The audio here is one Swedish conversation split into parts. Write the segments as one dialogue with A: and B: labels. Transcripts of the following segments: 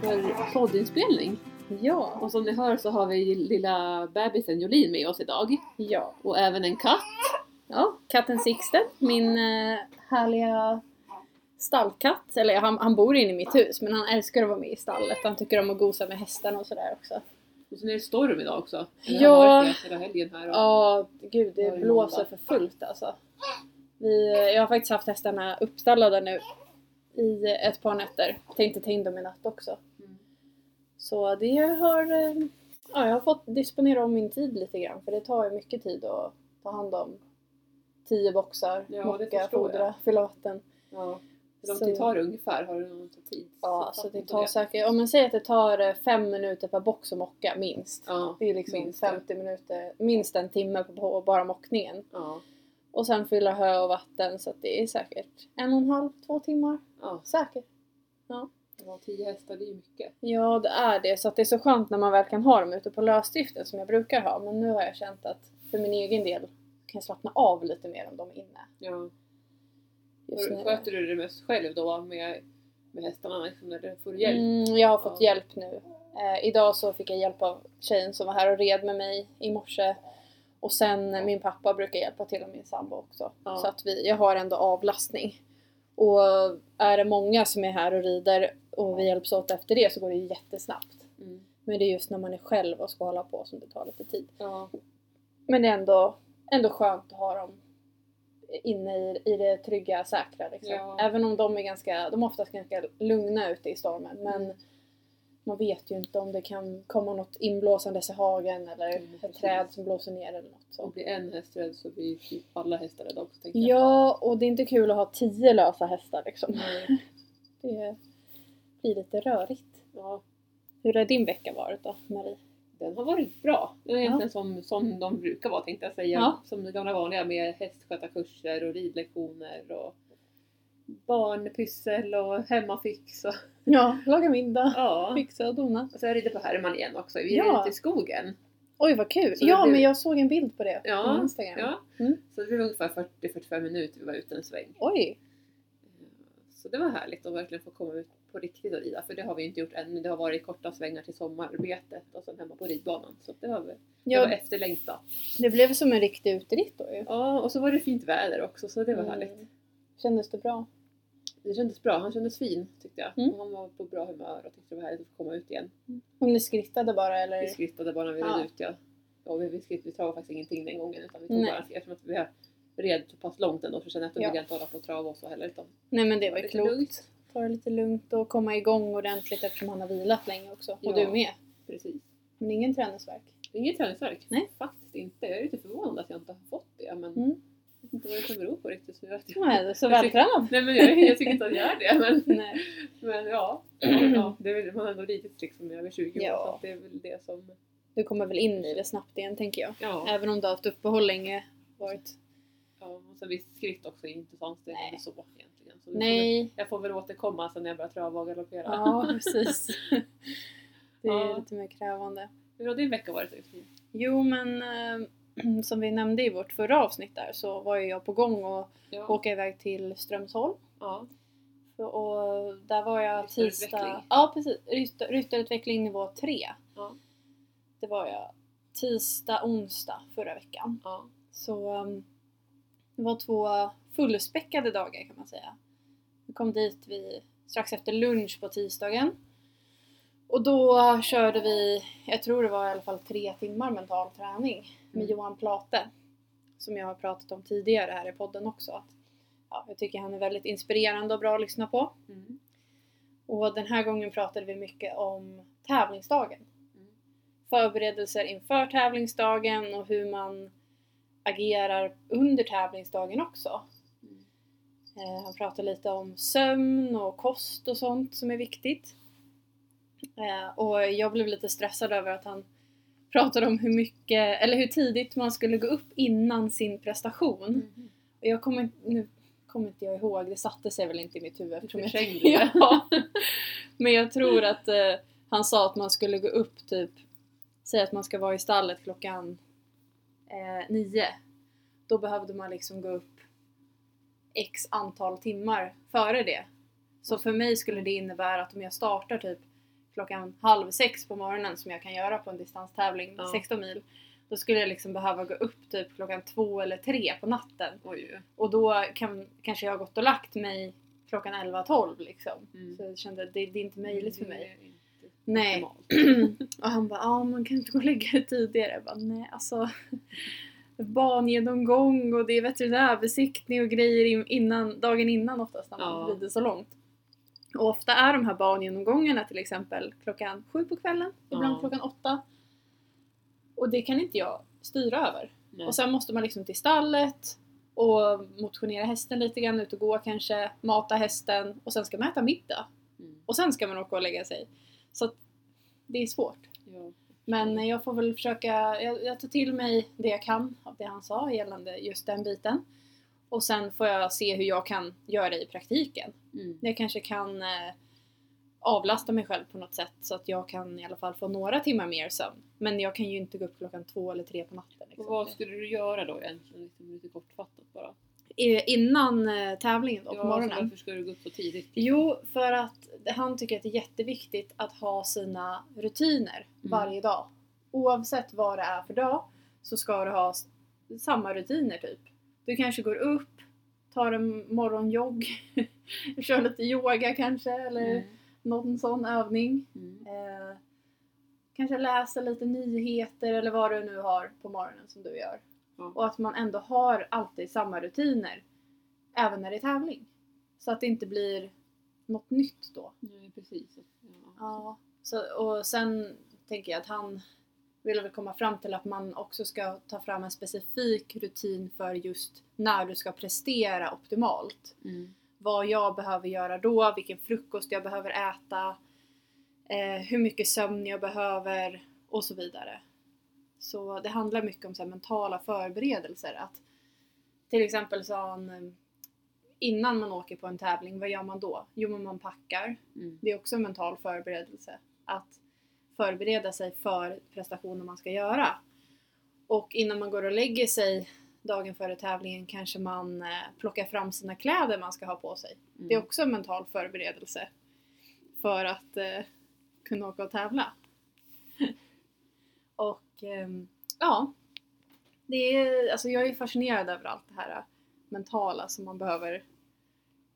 A: för poddinspelning.
B: Ja,
A: Och som ni hör så har vi lilla bebisen Jolin med oss idag.
B: ja.
A: Och även en katt.
B: Ja, katten Sixten, min eh, härliga stallkatt. Eller han, han bor inne i mitt hus men han älskar att vara med i stallet. Han tycker om att gosa med hästarna och sådär också.
A: Och sen är det storm idag också. Det
B: Ja.
A: det hela helgen här.
B: Ja, gud det blåser för fullt alltså. Vi, jag har faktiskt haft hästarna uppstallade nu i ett par nätter. Tänkte ta in dem i natt också. Så det har... eh, Ja, jag har fått disponera om min tid lite grann för det tar ju mycket tid att ta hand om tio boxar,
A: Ja, det
B: mocka, fodra, fylla vatten.
A: Ja. Hur lång tid tar det ungefär? Har du någon tid?
B: Ja, så det
A: Uppfattning på
B: tar säkert... Om man säger att det tar eh, fem minuter per box att mocka, minst.
A: Ja,
B: Det är liksom
A: minst det.
B: 50 minuter, minst en timme på, på bara mockningen.
A: ja.
B: Och sen fylla hö och vatten så att det är säkert en och en halv, två timmar.
A: ja.
B: Säkert.
A: ja. Tio hästar, det är ju mycket.
B: Ja, det är det. Så att det är så skönt när man väl kan ha dem ute på lösdriften som jag brukar ha. Men nu har jag känt att för min egen del kan jag slappna av lite mer om de är inne.
A: Ja.
B: Just nu.
A: Sköter du det mest själv då med, med hästarna? Liksom, får du hjälp?
B: Mm, jag har fått
A: Ja.
B: hjälp nu. Eh, idag så fick jag hjälp av tjejen som var här och red med mig i morse. Och sen min pappa brukar hjälpa till och min sambo också.
A: Ja.
B: Så att vi, jag har ändå avlastning. Och är det många som är här och rider och vi hjälps åt efter det så går det jättesnabbt.
A: Mm.
B: Men det är just när man är själv och ska hålla på som det tar lite tid.
A: Ja.
B: Men det är ändå, ändå skönt att ha dem inne i, i det trygga, säkra. Liksom.
A: Ja.
B: Även om de är ganska, de är oftast ganska lugna ute i stormen. Men
A: Mm.
B: man vet ju inte om det kan komma något inblåsandes i hagen eller
A: Mm,
B: ett träd som blåser ner eller något
A: Om
B: sånt.
A: blir en häst rädd så blir typ alla hästar rädda också tänker jag.
B: Ja, och det är inte kul att ha tio lösa hästar liksom.
A: Nej.
B: Det blir lite rörigt.
A: Ja.
B: Hur har din vecka varit då, Marie?
A: Den har varit bra. Det är egentligen som, som de brukar vara tänkte jag säga.
B: Ja.
A: Som de gamla vanliga med hästskötarkurser och ridlektioner och barnpyssel och hemmafix. Och,
B: Ja, laga middag,
A: ja.
B: fixa och dona.
A: Och så jag rider på Herman igen också. Vi är
B: Ja.
A: ute i skogen.
B: Oj vad kul!
A: Så
B: ja
A: blir-
B: men jag såg en bild på det
A: Ja,
B: på Instagram.
A: Ja.
B: Mm.
A: Så det blev ungefär 40-45 minuter vi var ute en sväng.
B: Oj!
A: Så det var härligt att verkligen få komma ut på riktigt och rida. För det har vi inte gjort än. Det har varit korta svängar till sommarbetet och sen hemma på ridbanan. Så det var, det var
B: Ja,
A: efterlängtat.
B: det blev som en riktig uteritt då ju.
A: Ja, och så var det fint väder också så det var
B: Mm.
A: härligt.
B: Kändes det bra?
A: Det kändes bra, han kändes fin tyckte jag.
B: Mm.
A: Och Han var på bra humör och tyckte det var härligt att få komma ut igen.
B: Om ni skrittade bara eller?
A: Vi skrittade bara när vi
B: Ja.
A: red ut ja. ja vi, vi, skritt, vi travade faktiskt ingenting den gången utan vi tog
B: Nej.
A: bara eftersom att vi red så pass långt ändå så känner jag att då
B: Ja.
A: inte hålla på och trava och så heller. Utan
B: Nej men det var ju klokt.
A: lugnt.
B: Ta det lite lugnt och komma igång ordentligt eftersom han har vilat länge också. Och
A: Ja.
B: du med.
A: Precis.
B: Men ingen träningsvärk.
A: Inget träningsvärk.
B: Nej.
A: Faktiskt inte. Jag är lite förvånad att jag inte har fått det men
B: Mm.
A: Jag vet inte vad det kan bero på riktigt. Så jag,
B: Nej, du är så vältränad.
A: Nej men jag, jag tycker inte att jag är det men,
B: Nej.
A: men ja. ja det är, väl- man har ändå ridit liksom i över 20 år
B: Ja.
A: så att det är väl det som...
B: Du kommer väl in i det snabbt igen tänker jag.
A: Ja.
B: Även om du har haft uppehåll länge. Varit...
A: Ja, och sen visst skritt också är inte så ansträngande
B: Nej.
A: så egentligen. Så det får väl-
B: Nej.
A: jag får väl återkomma sen när jag börjar trava och galoppera.
B: Ja, precis. Det är
A: Ja.
B: lite mer krävande.
A: Hur har din vecka varit?
B: Jo men eh, som vi nämnde i vårt förra avsnitt där så var ju jag på gång och
A: Ja.
B: åka iväg till Strömsholm.
A: ja.
B: Och där var jag tisdag... Ja precis, ryttarutveckling nivå 3.
A: Ja.
B: Det var jag tisdag, onsdag förra veckan.
A: ja.
B: Så um, det var två fullspäckade dagar kan man säga. Vi kom dit vid, strax efter lunch på tisdagen. Och då körde vi, jag tror det var i alla fall tre timmar mental träning med
A: Mm.
B: Johan Plate. Som jag har pratat om tidigare här i podden också. Att, ja, jag tycker han är väldigt inspirerande och bra att lyssna på.
A: Mm.
B: Och den här gången pratade vi mycket om tävlingsdagen.
A: Mm.
B: Förberedelser inför tävlingsdagen och hur man agerar under tävlingsdagen också.
A: Mm.
B: Eh, han pratade lite om sömn och kost och sånt som är viktigt. Eh, och jag blev lite stressad över att han pratade om hur mycket, eller hur tidigt man skulle gå upp innan sin prestation.
A: Mm.
B: Och jag kommer, nu kommer inte jag ihåg, det satte sig väl inte i mitt huvud eftersom jag
A: det.
B: ja. Men jag tror att eh, han sa att man skulle gå upp typ, säg att man ska vara i stallet klockan eh, nio. Då behövde man liksom gå upp x antal timmar före det. Så för mig skulle det innebära att om jag startar typ klockan halv sex på morgonen som jag kan göra på en distanstävling,
A: Ja.
B: 16 mil. Då skulle jag liksom behöva gå upp typ klockan två eller tre på natten.
A: Oj.
B: Och då kan, kanske jag har gått och lagt mig klockan 11-12 liksom.
A: Mm.
B: Så jag kände att det, det är inte möjligt för mig.
A: Det är inte
B: Nej. Och han bara, ja man kan inte gå och lägga dig tidigare. Jag bara, nej alltså. Bangenomgång och det är veterinärbesiktning och grejer in- innan, dagen innan oftast när man
A: Ja.
B: rider så långt. Och ofta är de här bangenomgångarna till exempel klockan sju på kvällen, ibland
A: Ja.
B: klockan åtta. Och det kan inte jag styra över.
A: Nej.
B: Och sen måste man liksom till stallet och motionera hästen lite grann, ut och gå kanske, mata hästen och sen ska man äta middag.
A: Mm.
B: Och sen ska man åka och lägga sig. Så det är svårt.
A: Ja.
B: Men jag får väl försöka, jag, jag tar till mig det jag kan av det han sa gällande just den biten. Och sen får jag se hur jag kan göra det i praktiken.
A: Mm.
B: Jag kanske kan eh, avlasta mig själv på något sätt så att jag kan i alla fall få några timmar mer sömn. Men jag kan ju inte gå upp klockan två eller tre på natten.
A: Och
B: Liksom.
A: vad skulle du göra då egentligen? Liksom lite kortfattat bara.
B: Innan eh, tävlingen då, på
A: ja, så
B: morgonen.
A: varför ska du gå upp så tidigt?
B: Jo, för att han tycker att det är jätteviktigt att ha sina rutiner
A: Mm.
B: varje dag. Oavsett vad det är för dag så ska du ha samma rutiner typ. Du kanske går upp, tar en morgonjogg, kör lite yoga kanske eller
A: Mm.
B: någon sån övning.
A: Mm.
B: Eh, kanske läser lite nyheter eller vad du nu har på morgonen som du gör.
A: Ja.
B: Och att man ändå har alltid samma rutiner. Även när det är tävling. Så att det inte blir något nytt då.
A: Nej, precis. Ja.
B: Ja. Så, och sen tänker jag att han vill väl komma fram till att man också ska ta fram en specifik rutin för just när du ska prestera optimalt.
A: Mm.
B: Vad jag behöver göra då, vilken frukost jag behöver äta, eh, hur mycket sömn jag behöver och så vidare. Så det handlar mycket om så här mentala förberedelser. Att, till exempel sa han eh, innan man åker på en tävling, vad gör man då? Jo men man packar.
A: Mm.
B: Det är också en mental förberedelse. Att förbereda sig för prestationen man ska göra. Och innan man går och lägger sig dagen före tävlingen kanske man eh, plockar fram sina kläder man ska ha på sig.
A: Mm.
B: Det är också en mental förberedelse för att eh, kunna åka och tävla. och ehm, ja, det är, alltså jag är fascinerad över allt det här eh, mentala som man behöver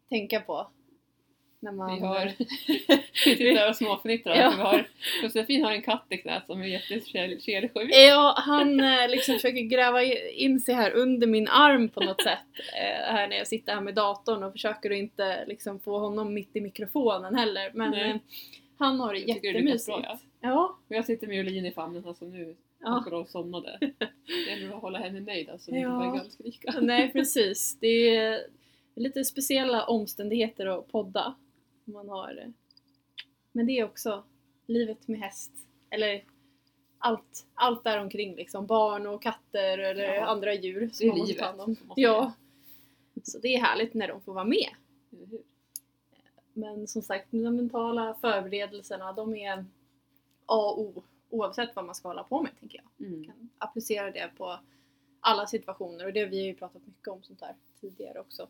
B: tänka på. När man,
A: Vi har sitter och småfnittrar.
B: Ja.
A: Ja. Vi har, Josefin har en katt i knät som är jättekelsjuk.
B: Ja, han eh, liksom försöker gräva in sig här under min arm på något sätt. Eh, här när jag sitter här med datorn och försöker att inte liksom få honom mitt i mikrofonen heller. Men
A: Nej.
B: eh, han har det
A: Jag tycker det
B: jättemysigt.
A: bra,
B: ja.
A: Och jag sitter med Jolin i famnen alltså nu.
B: Ja.
A: Och somnade. Det gäller att hålla henne nöjd alltså. Inte
B: Ja.
A: börja gallskrika.
B: Nej precis. Det är lite speciella omständigheter att podda. Man har. Men det är också livet med häst. Eller allt, allt där omkring liksom. Barn och katter eller
A: Ja.
B: andra djur som man måste ta hand om. Ja. Så det är härligt när de får vara med. Men som sagt, de mentala förberedelserna de är A och O oavsett vad man ska hålla på med tänker jag.
A: Mm.
B: kan applicera det på alla situationer och det vi har ju pratat mycket om sånt här tidigare också.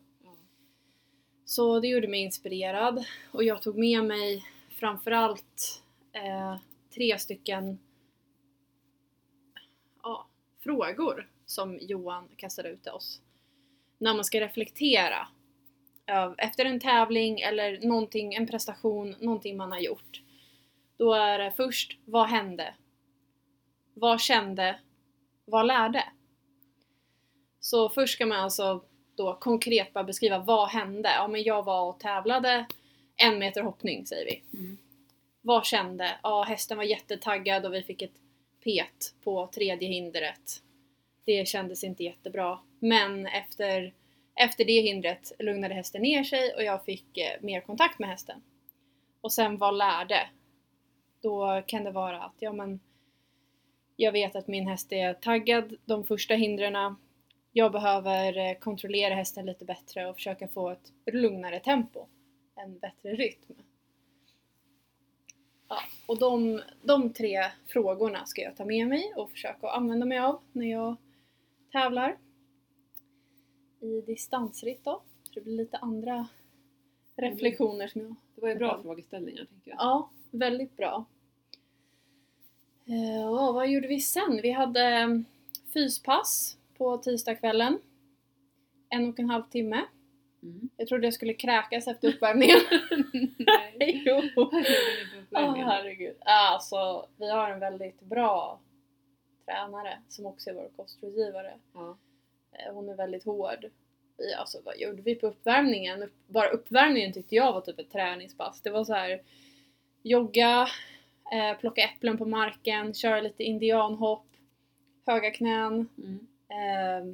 B: Så det gjorde mig inspirerad och jag tog med mig framförallt eh, tre stycken ja, frågor som Johan kastade ut till oss. När man ska reflektera eh, efter en tävling eller någonting, en prestation, någonting man har gjort. Då är det först, vad hände? Vad kände? Vad lärde? Så först ska man alltså då konkret bara beskriva vad hände? Ja men jag var och tävlade en meter hoppning säger vi.
A: Mm.
B: Vad kände? Ja hästen var jättetaggad och vi fick ett pet på tredje hindret. Det kändes inte jättebra. Men efter, efter det hindret lugnade hästen ner sig och jag fick eh, mer kontakt med hästen. Och sen vad lärde? Då kan det vara att ja men jag vet att min häst är taggad de första hindren. Jag behöver eh, kontrollera hästen lite bättre och försöka få ett lugnare tempo. En bättre rytm. Ja, och de, de tre frågorna ska jag ta med mig och försöka använda mig av när jag tävlar. I distansritt då. Så det blir lite andra reflektioner som jag...
A: Det var ju bra frågeställningar tänker jag.
B: Ja, väldigt bra. Eh, ja, vad gjorde vi sen? Vi hade mm, fyspass på tisdagskvällen. En och en halv timme.
A: Mm.
B: Jag trodde jag skulle kräkas efter uppvärmningen.
A: Nej.
B: jo!
A: Uppvärmningen?
B: herregud. Alltså, vi har en väldigt bra tränare som också är vår kostrådgivare.
A: Ja.
B: Eh, Hon är väldigt hård. Vi, alltså vad gjorde vi på uppvärmningen? Upp, bara uppvärmningen tyckte jag var typ ett träningspass. Det var så här jogga, eh, plocka äpplen på marken, köra lite indianhopp, höga knän.
A: Mm.
B: Eh,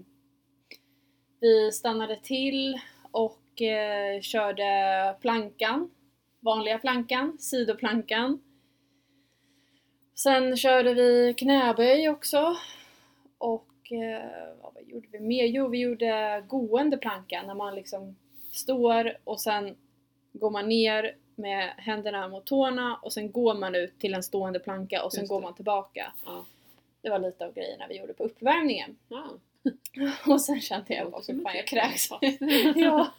B: vi stannade till och eh, körde plankan, vanliga plankan, sidoplankan. Sen körde vi knäböj också. Och eh, vad gjorde vi mer? Jo, vi gjorde gående planka när man liksom står och sen går man ner med händerna mot tårna och sen går man ut till en stående planka och sen går man tillbaka.
A: Ja.
B: Det var lite av grejerna vi gjorde på uppvärmningen.
A: Ja.
B: Och sen kände jag bara, fan jag kräks. ja.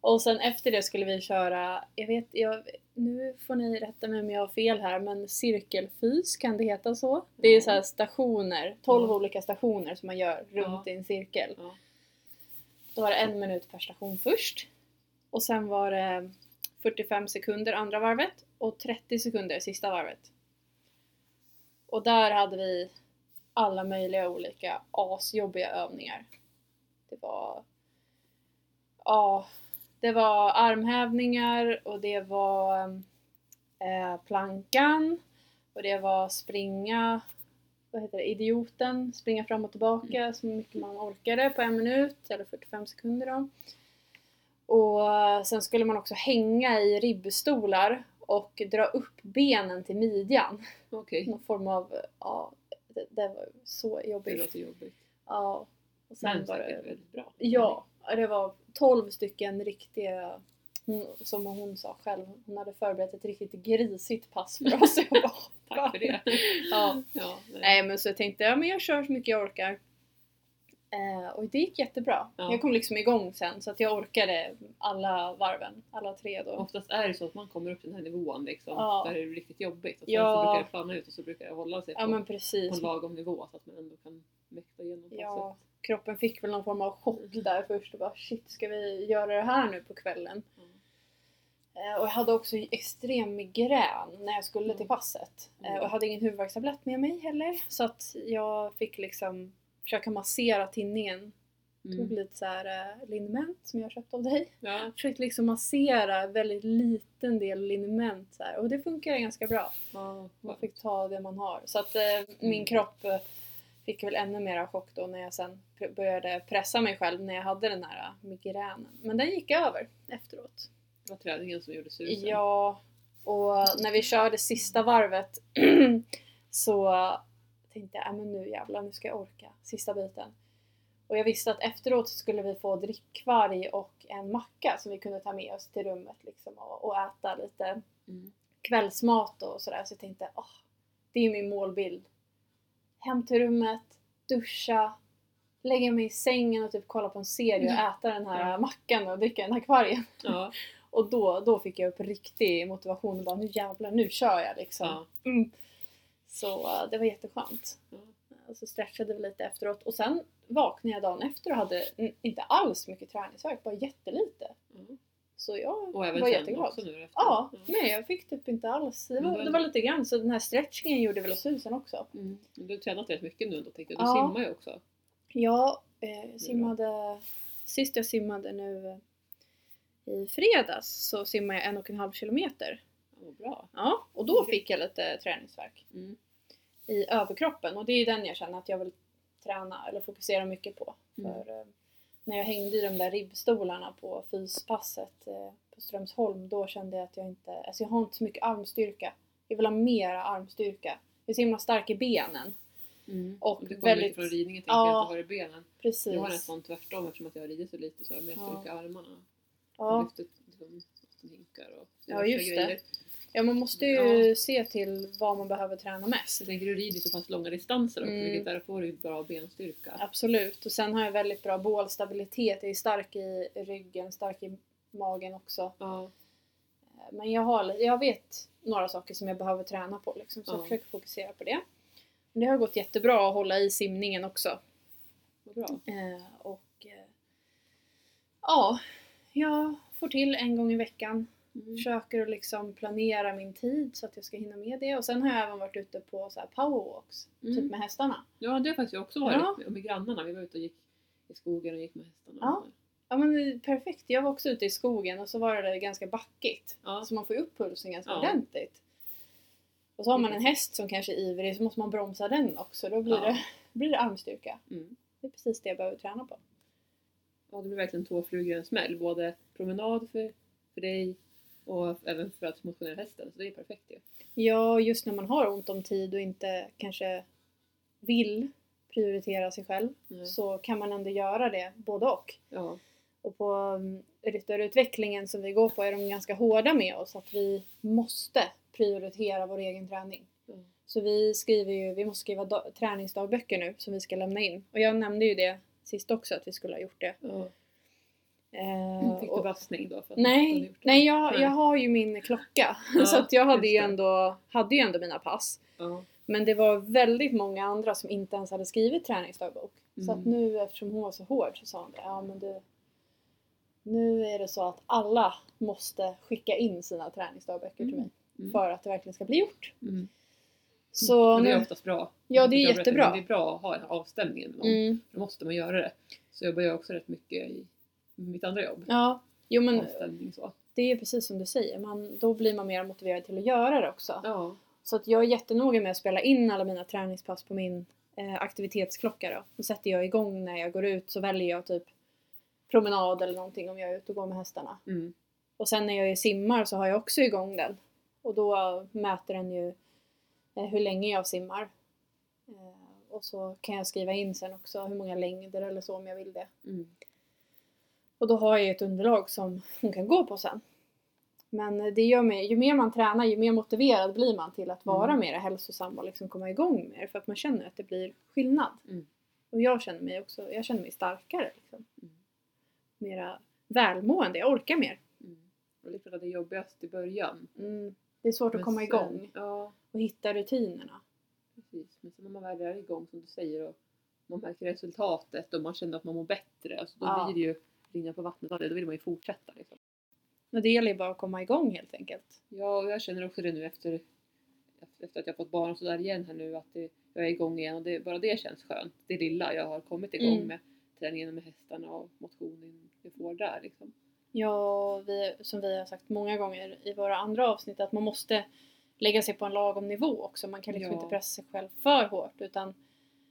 B: Och sen efter det skulle vi köra, jag vet, jag, nu får ni rätta mig om jag har fel här, men cirkelfys, kan det heta så? Det är
A: Ja.
B: så här stationer, 12
A: Ja.
B: olika stationer som man gör runt
A: Ja.
B: i en cirkel.
A: Ja.
B: Då var det en minut per station först. Och sen var det 45 sekunder andra varvet och 30 sekunder sista varvet. Och där hade vi alla möjliga olika asjobbiga övningar. Det var... Ja, det var armhävningar och det var eh, plankan och det var springa, vad heter det, idioten, springa fram och tillbaka så mycket man orkade på en minut eller 45 sekunder då. Och eh, sen skulle man också hänga i ribbstolar och dra upp benen till midjan.
A: Okej,
B: Någon form av, ja, det, det var så
A: det
B: jobbigt.
A: låter jobbigt.
B: Ja. Och sen
A: Men
B: var det,
A: väldigt bra.
B: ja, det var 12 stycken riktiga, hon, som hon sa själv, hon hade förberett ett riktigt grisigt pass för oss. Jag bara,
A: Tack för det.
B: Ja.
A: Ja, nej.
B: Nej men så jag tänkte, ja men jag kör så mycket jag orkar. Eh, och det gick jättebra.
A: Ja.
B: Jag kom liksom igång sen så att jag orkade alla varven, alla tre då.
A: Oftast är det så att man kommer upp till den här nivån liksom,
B: Ja.
A: där det är riktigt jobbigt. Och sen
B: Ja.
A: så brukar det plana ut och så brukar det hålla sig
B: Ja
A: på,
B: men
A: på en lagom nivå så att man ändå kan mäkta igenom.
B: Ja, kroppen fick väl någon form av chock där först och bara shit, ska vi göra det här nu på kvällen?
A: Mm.
B: Eh, och jag hade också extrem migrän när jag skulle till passet. Eh,
A: Mm.
B: och jag hade ingen huvudvärkstablett med mig heller. Så att jag fick liksom försöka massera tinningen. Tog
A: Mm.
B: lite så här eh, liniment som jag köpt av dig.
A: Ja,
B: Försökte liksom massera väldigt liten del liniment så här. Och det funkar ganska bra.
A: ja,
B: Man fick ta det man har. Så att eh, min
A: Mm.
B: kropp eh, fick väl ännu mer chock då när jag sen började pressa mig själv när jag hade den här migränen. Men den gick över efteråt.
A: det var träningen som gjorde susen.
B: Ja, och när vi körde sista varvet så tänkte jag, äh, men nu jävlar, nu ska jag orka. Sista biten. Och jag visste att efteråt skulle vi få drickkvarg och en macka som vi kunde ta med oss till rummet liksom och, och äta lite
A: Mm.
B: kvällsmat och sådär. Så jag tänkte, åh, det är min målbild. Hem till rummet, duscha, lägga mig i sängen och typ kolla på en serie och äta den här mackan och dricka den här kvargen.
A: Ja,
B: Och då, då fick jag upp riktig motivation och bara nu jävlar, nu kör jag liksom.
A: ja,
B: Mm. Så eh, det var jätteskönt.
A: ja.
B: Och så stretchade vi lite efteråt och sen vaknade jag dagen efter och hade inte alls mycket träningsvärk, bara jättelite.
A: ja.
B: Så jag
A: Och även
B: var jätteglad.
A: också nu efter.
B: Ja, nej jag fick typ inte alls. Det var, det var lite grann så den här stretchingen gjorde väl susen också.
A: Mm. Du har tränat rätt mycket nu ändå tänker jag. Du
B: Ja.
A: simmar ju också.
B: Jag eh, simmade, sist jag simmade nu eh, i fredags så simmade jag en och en halv kilometer.
A: Ja, vad bra.
B: Ja, och då
A: Okej.
B: fick jag lite träningsvärk
A: Mm.
B: i överkroppen och det är ju den jag känner att jag vill träna eller fokusera mycket på.
A: Mm.
B: För eh, när jag hängde i de där ribbstolarna på fyspasset eh, på Strömsholm då kände jag att jag inte, alltså jag har inte så mycket armstyrka. Jag vill ha mera armstyrka. Jag är så himla stark i benen.
A: Mm.
B: Och
A: det kommer
B: väldigt-
A: lite från ridningen tänker
B: Ja.
A: jag att du har i benen.
B: Precis.
A: Jag har nästan tvärtom eftersom att jag har ridit så lite så jag har mer
B: Ja.
A: styrka i armarna.
B: ja.
A: Lyfter liksom, hinkar och
B: Ja, just det. Ja, man måste ju se till vad man behöver träna mest.
A: Så jag tänker du rider så pass långa distanser också
B: Mm.
A: vilket där får du bra benstyrka.
B: Absolut. Och sen har jag väldigt bra bålstabilitet. Jag är stark i ryggen, stark i magen också.
A: Ja.
B: Men jag, har, jag vet några saker som jag behöver träna på liksom, så jag
A: Ja.
B: försöker fokusera på det. Men det har gått jättebra att hålla i simningen också.
A: Vad bra.
B: Eh, och eh, ja, jag får till en gång i veckan.
A: Mm.
B: Försöker att liksom planera min tid så att jag ska hinna med det. Och sen har jag även varit ute på så här powerwalks,
A: Mm.
B: typ med hästarna.
A: Ja, det har faktiskt jag också varit
B: Ja.
A: med, med grannarna. Vi var ute och gick i skogen och gick med hästarna.
B: Ja. Ja men perfekt. Jag var också ute i skogen och så var det ganska backigt.
A: Ja.
B: Så man får ju upp pulsen ganska
A: Ja.
B: ordentligt. Och så har man en häst som kanske är ivrig så måste man bromsa den också. Då blir,
A: Ja.
B: det, blir det armstyrka.
A: Mm.
B: Det är precis det jag behöver träna på.
A: Ja, det blir verkligen två flugor i en smäll. Både promenad för, för dig och även för att motionera hästen. Så det är perfekt ju.
B: Ja, just när man har ont om tid och inte kanske vill prioritera sig själv
A: Nej.
B: så kan man ändå göra det både och.
A: Ja.
B: Och på um, ryttarutvecklingen som vi går på är de ganska hårda med oss att vi måste prioritera vår egen träning.
A: Ja.
B: Så vi skriver ju, vi måste skriva da- träningsdagböcker nu som vi ska lämna in. Och jag nämnde ju det sist också att vi skulle ha gjort det.
A: Ja.
B: Eh,
A: Fick
B: och-
A: du bassning då? För att
B: Nej,
A: gjort det?
B: nej jag,
A: Nej.
B: jag har ju min klocka.
A: Ja,
B: så att jag hade ju, ändå, hade ju ändå mina pass.
A: Ja.
B: Men det var väldigt många andra som inte ens hade skrivit träningsdagbok. Så att
A: Mm.
B: nu eftersom hon var så hård så sa hon det, ja men du Nu är det så att alla måste skicka in sina träningsdagböcker till
A: Mm.
B: mig.
A: Mm.
B: För att det verkligen ska bli gjort.
A: Mm.
B: Så
A: Men det är oftast bra.
B: Ja, det är jättebra.
A: Det är bra att ha den här avstämningen med
B: mm,
A: Då måste man göra det. Så jobbar jag också rätt mycket i mitt andra jobb.
B: ja, jo men
A: så.
B: det är precis som du säger. Man, då blir man mer motiverad till att göra det också.
A: Ja.
B: Så att jag är jättenoga med att spela in alla mina träningspass på min eh, aktivitetsklocka då. Då sätter jag igång när jag går ut så väljer jag typ promenad eller någonting om jag är ute och går med hästarna.
A: Mm.
B: Och sen när jag simmar så har jag också igång den. Och då mäter den ju eh, hur länge jag simmar. Eh, och så kan jag skriva in sen också hur många längder eller så om jag vill det.
A: Mm.
B: Och då har jag ett underlag som hon kan gå på sen. Men det gör mig, ju mer man tränar ju mer motiverad blir man till att vara
A: Mm.
B: mer hälsosam och liksom komma igång mer för att man känner att det blir skillnad.
A: Mm.
B: Och jag känner mig också, jag känner mig starkare liksom.
A: Mm.
B: Mera välmående, jag orkar mer.
A: Mm. Och det är klart att det är jobbigast i början.
B: Mm. Det är svårt att
A: Men
B: komma
A: sen-
B: igång
A: Ja,
B: och hitta rutinerna.
A: precis. Men sen när man väl är igång som du säger och man märker resultatet och man känner att man mår bättre. Alltså då
B: Ja.
A: blir det ju ringa på vattnet av det. Då vill man ju fortsätta. Liksom.
B: Och det gäller ju bara att komma igång helt enkelt.
A: Ja, och jag känner också det nu efter, efter att jag fått barn och sådär igen här nu. Att det, jag är igång igen och det, bara det känns skönt. Det lilla jag har kommit igång
B: Mm.
A: med träningen med hästarna och motionen jag får där. Liksom.
B: Ja, vi, som vi har sagt många gånger i våra andra avsnitt att man måste lägga sig på en lagom nivå också. Man kan liksom
A: Ja.
B: inte pressa sig själv för hårt utan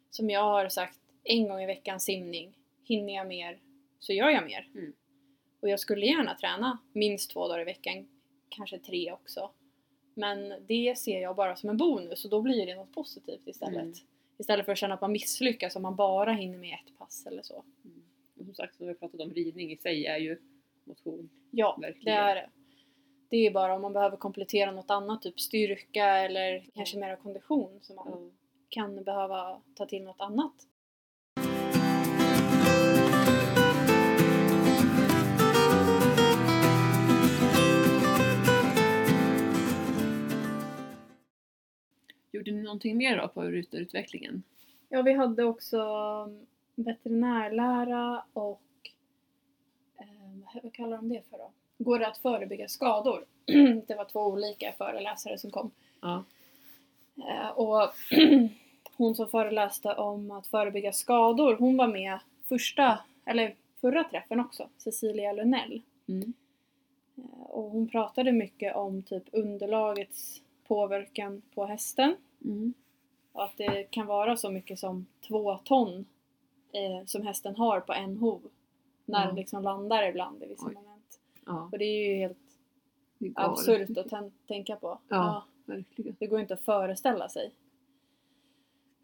B: som jag har sagt en gång i veckan simning. Hinner jag mer så gör jag mer.
A: Mm.
B: Och jag skulle gärna träna minst två dagar i veckan, kanske tre också. Men det ser jag bara som en bonus och då blir det något positivt istället.
A: Mm.
B: Istället för att känna att man misslyckas om man bara hinner med ett pass eller så.
A: Mm. Och som sagt, som vi pratat om, ridning i sig är ju motion.
B: Ja,
A: Verkligen.
B: det är det. Det är bara om man behöver komplettera något annat, typ styrka eller kanske mera kondition som man kan behöva ta till något annat.
A: Gjorde ni någonting mer då på ruterutvecklingen?
B: Ja, vi hade också um, veterinärlära och eh, vad kallar de det för då? Går det att förebygga skador? det var två olika föreläsare som kom.
A: Ja.
B: Eh, och hon som föreläste om att förebygga skador, hon var med första, eller förra träffen också, Cecilia Lunell.
A: Mm.
B: Eh, Och hon pratade mycket om typ underlagets påverkan på hästen.
A: Mm.
B: Och att det kan vara så mycket som två ton eh, som hästen har på en hov. När
A: Ja.
B: den liksom landar ibland i vissa
A: Oj.
B: moment.
A: Ja,
B: Och det är ju helt
A: det
B: absurt att tän- tänka på.
A: Ja. Verkligen.
B: Det går inte att föreställa sig.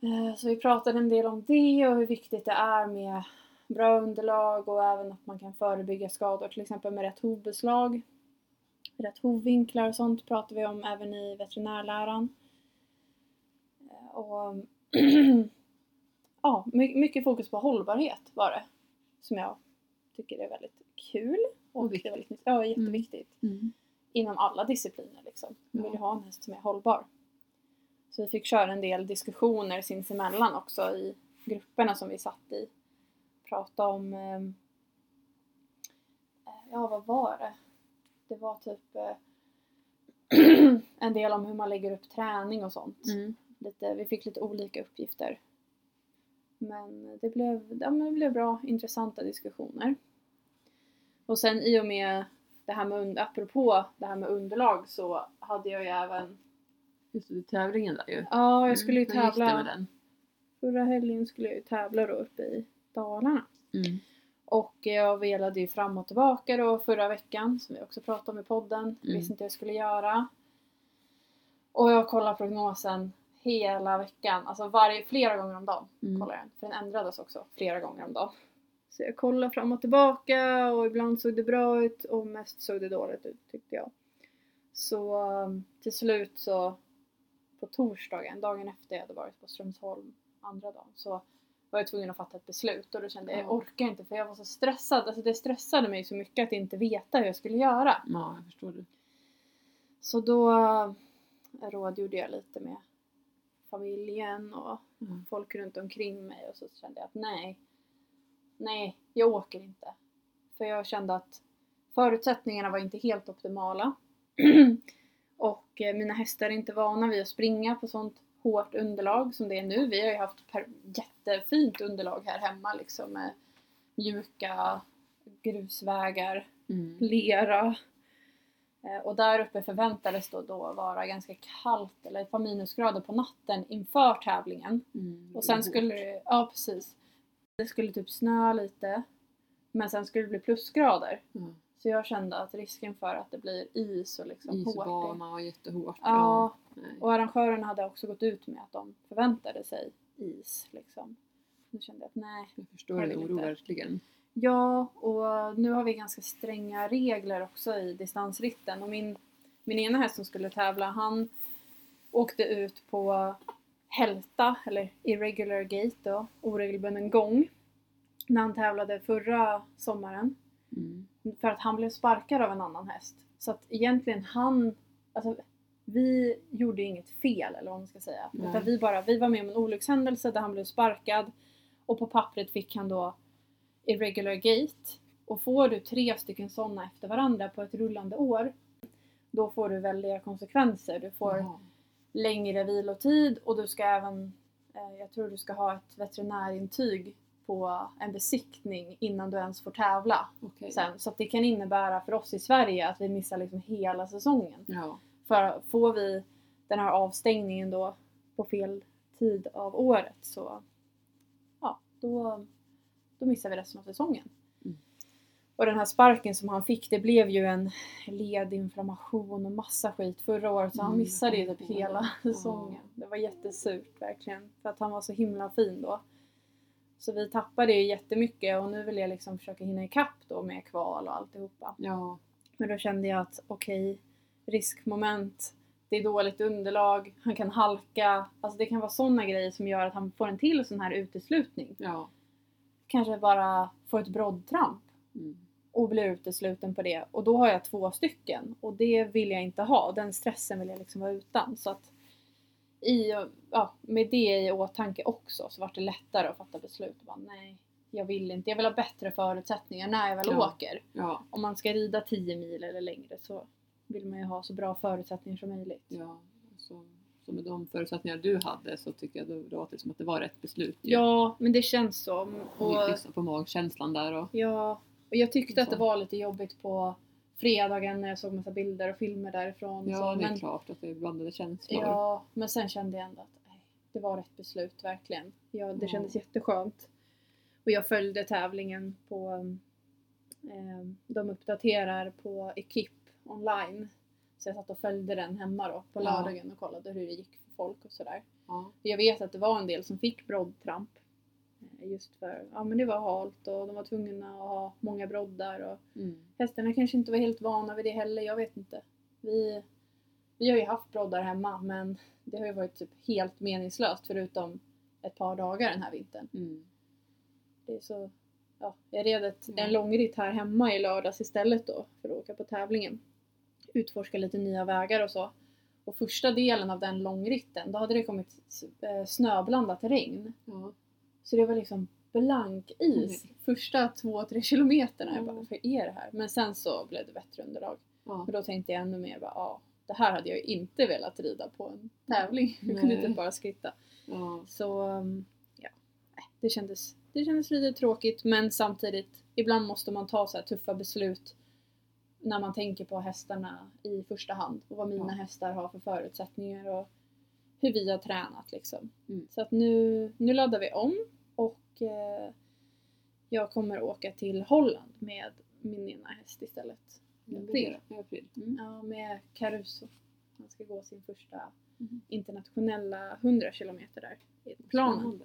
B: Eh, Så vi pratade en del om det och hur viktigt det är med bra underlag och även att man kan förebygga skador, till exempel med rätt hovbeslag. Rätt hovvinklar och sånt pratar vi om även i veterinärläran. Och ja, my- mycket fokus på hållbarhet var det. Som jag tycker är väldigt kul. Och det var liksom, ja, jätteviktigt.
A: Mm.
B: Inom alla discipliner liksom. Vi vill ju ha en häst som är hållbar. Så vi fick köra en del diskussioner sinsemellan också i grupperna som vi satt i. Prata om, ehm, eh, ja vad var det? Det var typ eh, en del om hur man lägger upp träning och sånt.
A: Mm.
B: Lite, vi fick lite olika uppgifter. Men det blev, ja, men det blev bra, intressanta diskussioner. Och sen i och med det här med, apropå det här med underlag så hade jag ju även,
A: Just det, tävlingen där ju.
B: ja jag skulle ju
A: Mm,
B: tävla,
A: den?
B: förra helgen skulle jag ju tävla då uppe i Dalarna.
A: Mm.
B: Och jag velade ju fram och tillbaka då förra veckan, som vi också pratade om i podden.
A: Mm.
B: Visste inte vad jag skulle göra. Och jag kollar prognosen hela veckan, alltså varje, flera gånger om dagen
A: Mm.
B: kollar jag den. För den ändrades också flera gånger om dagen. Så jag kollar fram och tillbaka och ibland såg det bra ut och mest såg det dåligt ut tyckte jag. Så um, till slut så på torsdagen, dagen efter jag hade varit på Strömsholm andra dagen, så var jag tvungen att fatta ett beslut och då kände jag jag
A: Ja.
B: orkar inte för jag var så stressad. Alltså det stressade mig så mycket att inte veta hur jag skulle göra.
A: Ja, jag förstår det.
B: Så då eh, rådgjorde jag lite med familjen och
A: Mm.
B: folk runt omkring mig och så kände jag att nej, nej, jag åker inte. För jag kände att förutsättningarna var inte helt optimala. och eh, mina hästar är inte vana vid att springa på sånt hårt underlag som det är nu. Vi har ju haft jättefint underlag här hemma liksom med mjuka grusvägar
A: Mm.
B: lera. Eh, Och där uppe förväntades då, då vara ganska kallt, eller ett par minusgrader på natten inför tävlingen.
A: Mm.
B: Och sen skulle det, ja precis. Det skulle typ snöa lite. Men sen skulle det bli plusgrader.
A: Ja.
B: Så jag kände att risken för att det blir is och liksom hårt.
A: Isbana och jättehårt.
B: Ja,
A: Nej.
B: och arrangören hade också gått ut med att de förväntade sig is liksom. Då kände jag att nej,
A: Jag förstår din oro verkligen.
B: Ja, och nu har vi ganska stränga regler också i distansritten. Och min, min ena häst som skulle tävla, han åkte ut på hälta, eller irregular gate då, oregelbunden gång, när han tävlade förra sommaren.
A: Mm.
B: För att han blev sparkad av en annan häst. Så att egentligen han, alltså vi gjorde inget fel eller vad man ska säga.
A: Nej.
B: Utan vi bara, vi var med om en olyckshändelse där han blev sparkad och på pappret fick han då irregular gate. Och får du tre stycken sådana efter varandra på ett rullande år, då får du väldiga konsekvenser. Du får
A: Jaha.
B: längre vilotid och du ska även, eh, jag tror du ska ha ett veterinärintyg på en besiktning innan du ens får tävla
A: Okej.
B: sen. Så det kan innebära för oss i Sverige att vi missar liksom hela säsongen.
A: Ja.
B: För får vi den här avstängningen då på fel tid av året så ja, då, då missar vi resten av säsongen.
A: Mm.
B: Och den här sparken som han fick, det blev ju en ledinflammation och massa skit förra året så han
A: Mm,
B: missade ju typ hela säsongen. Det var jättesurt verkligen. För att han var så himla fin då. Så vi tappade ju jättemycket och nu vill jag liksom försöka hinna ikapp då med kval och alltihopa.
A: Ja.
B: Men då kände jag att okej, riskmoment, det är dåligt underlag, han kan halka. Alltså det kan vara sådana grejer som gör att han får en till sån här uteslutning.
A: Ja.
B: Kanske bara får ett broddtramp
A: Mm.
B: och blir utesluten på det. Och då har jag två stycken och det vill jag inte ha. Den stressen vill jag liksom vara utan. Så att i, ja, med det i åtanke också så vart det lättare att fatta beslut. Bara, nej, jag vill inte. Jag vill ha bättre förutsättningar när jag väl
A: Ja.
B: åker.
A: Ja.
B: Om man ska rida 10 mil eller längre så vill man ju ha så bra förutsättningar som möjligt.
A: ja. Så, så med de förutsättningar du hade så tycker jag då det låter som att det var rätt beslut. ju.
B: Ja, men det känns så.
A: Och
B: Och,
A: lyssna på magkänslan där och
B: ja, och jag tyckte att det var lite jobbigt på fredagen när jag såg massa bilder och filmer därifrån.
A: ja,
B: så,
A: det är
B: men,
A: klart att det är blandade känslor.
B: Ja, men sen kände jag ändå att nej, det var rätt beslut verkligen. Ja, det
A: Ja.
B: kändes jätteskönt. Och jag följde tävlingen på, eh, de uppdaterar på Ekip online. Så jag satt och följde den hemma då på lördagen och kollade hur det gick för folk och sådär.
A: Ja.
B: Jag vet att det var en del som fick broddtramp. eh, Just för, ja men det var halt och de var tvungna att ha många broddar och
A: Mm.
B: hästarna kanske inte var helt vana vid det heller, jag vet inte. Vi, vi har ju haft broddar hemma men det har ju varit typ helt meningslöst förutom ett par dagar den här vintern.
A: Mm.
B: Det är så, ja, jag red ett,
A: Ja.
B: en långritt här hemma i lördags istället då för att åka på tävlingen. Utforska lite nya vägar och så. Och första delen av den långritten, då hade det kommit eh, snöblandat regn.
A: Ja.
B: Så det var liksom blank is första två, tre kilometerna. Jag bara,
A: Mm.
B: vad är det här? Men sen så blev det bättre underlag.
A: Ja.
B: Och då tänkte jag ännu mer, bara, ja, det här hade jag inte velat rida på en tävling. Jag kunde inte bara skritta.
A: Ja.
B: Så um, ja, det kändes, det kändes lite tråkigt men samtidigt ibland måste man ta så här tuffa beslut när man tänker på hästarna i första hand och vad mina
A: Ja.
B: hästar har för förutsättningar och hur vi har tränat liksom.
A: Mm.
B: Så att nu, nu laddar vi om och eh, jag kommer åka till Holland med min ena häst istället.
A: Det
B: Det.
A: blir det. I april.
B: Ja, med Caruso. Han ska gå sin första
A: Mhm.
B: internationella 100 kilometer där i planen.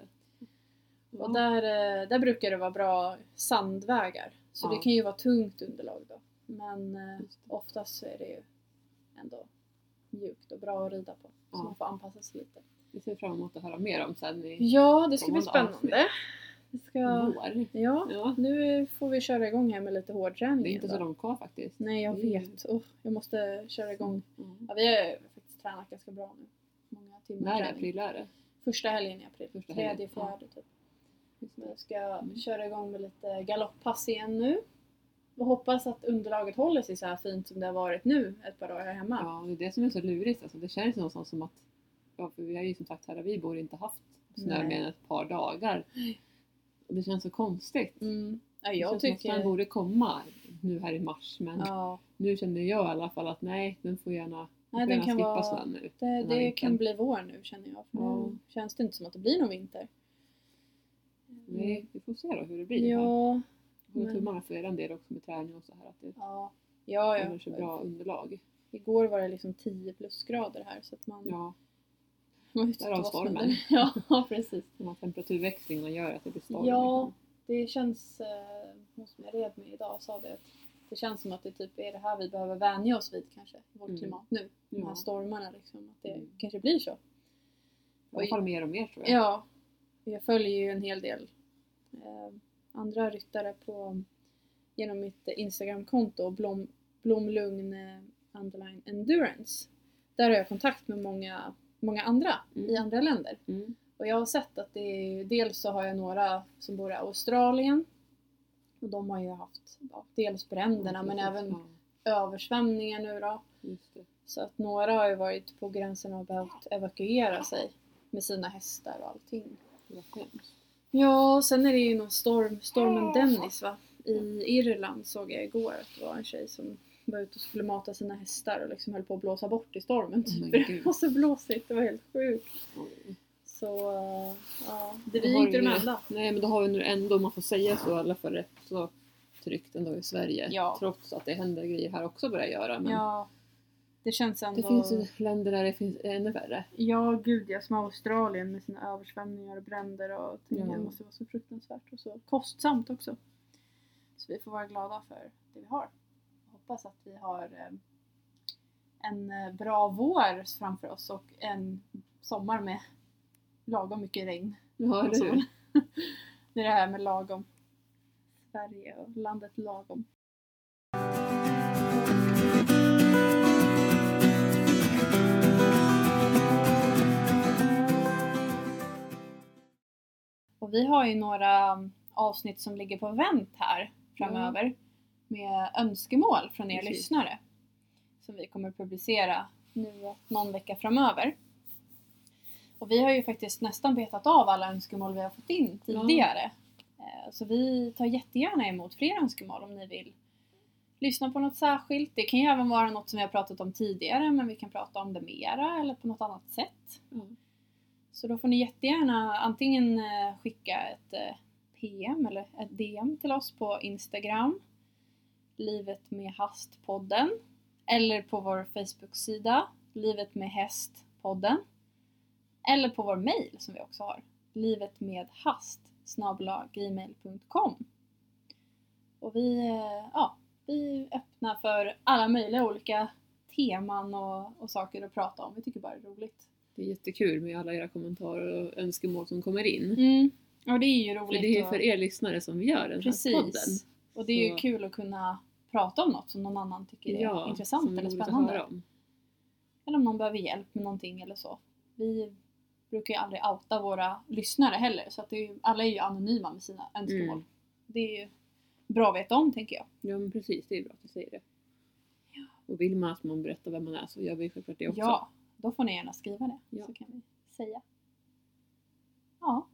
B: Och där, eh, där brukar det vara bra sandvägar. Så
A: Ja.
B: det kan ju vara tungt underlag då. Men eh, oftast så är det ju ändå mjukt och bra att rida på. Så
A: Ja.
B: man får anpassa sig lite.
A: Vi ser fram emot att höra mer om sen i
B: Ja, det ska bli spännande. Det ska,
A: vår.
B: ja,
A: Ja.
B: nu får vi köra igång här med lite hårdträning.
A: Det är inte så långt kvar faktiskt.
B: Nej, jag
A: är-
B: vet. Oh, jag måste köra igång.
A: Mm.
B: Ja, vi har faktiskt tränat ganska bra nu. Många timmar
A: När i
B: träning.
A: april är det?
B: Första helgen i april.
A: Första
B: Tredje,
A: helgen, ja.
B: fjärde typ.
A: Just
B: Men
A: det.
B: jag ska
A: Mm.
B: köra igång med lite galopppass igen nu. Och hoppas att underlaget håller sig så här fint som det har varit nu ett par dagar här hemma.
A: Ja, det är det som är så lurigt. Alltså, det känns någonstans som att, ja, för vi har ju som sagt här vi bor inte haft snö mer än ett par dagar. Och det känns så konstigt.
B: Mm. Ja,
A: det
B: jag
A: känns som att
B: tycker...
A: borde komma nu här i mars men
B: Ja,
A: nu känner jag i alla fall att nej, den får gärna,
B: Nej, den kan vara-
A: snön nu.
B: det, det kan bli vår nu känner jag. För
A: Ja.
B: Nu känns det inte som att det blir någon vinter.
A: Nej, vi får se då hur det blir. här.
B: Ja,
A: Jag håller
B: men-
A: tummarna för er del också med träning och så här att det
B: ja, ja,
A: kommer så
B: ja.
A: bra underlag.
B: Igår var det liksom 10 plusgrader här så att man
A: Ja,
B: ute
A: Därav stormen.
B: Ja, precis.
A: de här temperaturväxlingarna gör att det blir storm.
B: Ja, det känns, eh, hon som jag red med idag sa det, att det känns som att det typ är det här vi behöver vänja oss vid kanske, i vårt
A: Mm.
B: klimat nu. De här
A: Ja.
B: stormarna liksom, att det
A: Mm.
B: kanske blir så.
A: I alla fall mer och mer tror jag.
B: Ja, jag följer ju en hel del eh, andra ryttare på, genom mitt Instagramkonto, Blom, Blomlugn eh, underline endurance. Där har jag kontakt med många, många andra
A: Mm.
B: i andra länder.
A: Mm.
B: Och jag har sett att det är, dels så har jag några som bor i Australien och de har ju haft ja, dels bränderna men även översvämningar nu då. Så att några har ju varit på gränsen och behövt evakuera sig med sina hästar och allting.
A: Var hemskt.
B: Ja, sen är det ju någon storm, stormen Dennis va? I Irland såg jag igår att det var en tjej som var ute och skulle mata sina hästar och liksom höll på att blåsa bort i stormen.
A: Oh men
B: För det var så blåsigt, det var helt sjukt.
A: Oj.
B: Så äh, ja, det vi inte de enda.
A: Nej men då har vi nu ändå, om man får säga så, alla fall rätt så tryggt ändå i Sverige.
B: Ja.
A: Trots att det händer grejer här också börjar göra. Men
B: Ja, det känns ändå...
A: det finns ju länder där det finns ännu värre.
B: Ja, gud ja, som Australien med sina översvämningar och bränder och allting.
A: Ja.
B: Det måste vara så fruktansvärt och så kostsamt också. Så vi får vara glada för det vi har. Hoppas att vi har eh, en eh, bra vår framför oss och en sommar med lagom mycket regn.
A: Ja, eller hur?
B: det är det här med lagom. Sverige och landet lagom. Och vi har ju några um, avsnitt som ligger på vänt här framöver med önskemål från er
A: Precis.
B: lyssnare. Som vi kommer publicera nu någon vecka framöver. Och vi har ju faktiskt nästan betat av alla önskemål vi har fått in tidigare. Eh, Så vi tar jättegärna emot fler önskemål om ni vill lyssna på något särskilt. Det kan ju även vara något som vi har pratat om tidigare men vi kan prata om det mera eller på något annat sätt.
A: Ja.
B: Så då får ni jättegärna antingen eh, skicka ett eh, PM eller ett DM till oss på Instagram, Livet med Hastpodden, eller på vår Facebook-sida, Livet med Hästpodden, eller på vår mail som vi också har, livetmedhast gmail.com Och vi, eh, ja, vi öppnar för alla möjliga olika teman och, och saker att prata om. Vi tycker bara det är roligt.
A: Det är jättekul med alla era kommentarer och önskemål som kommer in.
B: Mm. Ja det är ju
A: För
B: roligt.
A: det är för er lyssnare som vi gör den här podden.
B: Precis. Och det är ju
A: Så-
B: kul att kunna prata om något som någon annan tycker är
A: Ja,
B: intressant eller spännande.
A: om.
B: Eller om någon behöver hjälp med någonting eller så. Vi brukar ju aldrig outa våra lyssnare heller så att är, ju- alla är ju anonyma med sina önskemål.
A: Mm.
B: Det är ju bra att veta om tänker jag.
A: Ja men precis, det är bra att du säger det.
B: Ja.
A: Och vill man att man berättar vem man är så gör vi självklart det också.
B: Ja, då får ni gärna skriva det
A: Ja.
B: så kan vi säga. Ja,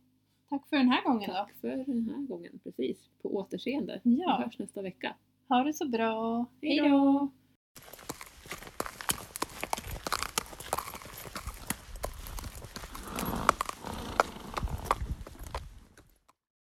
B: tack för den här gången
A: Tack
B: då.
A: för den här gången, precis. På återseende.
B: Ja.
A: Vi hörs nästa vecka.
B: Ha det så bra. Hej då!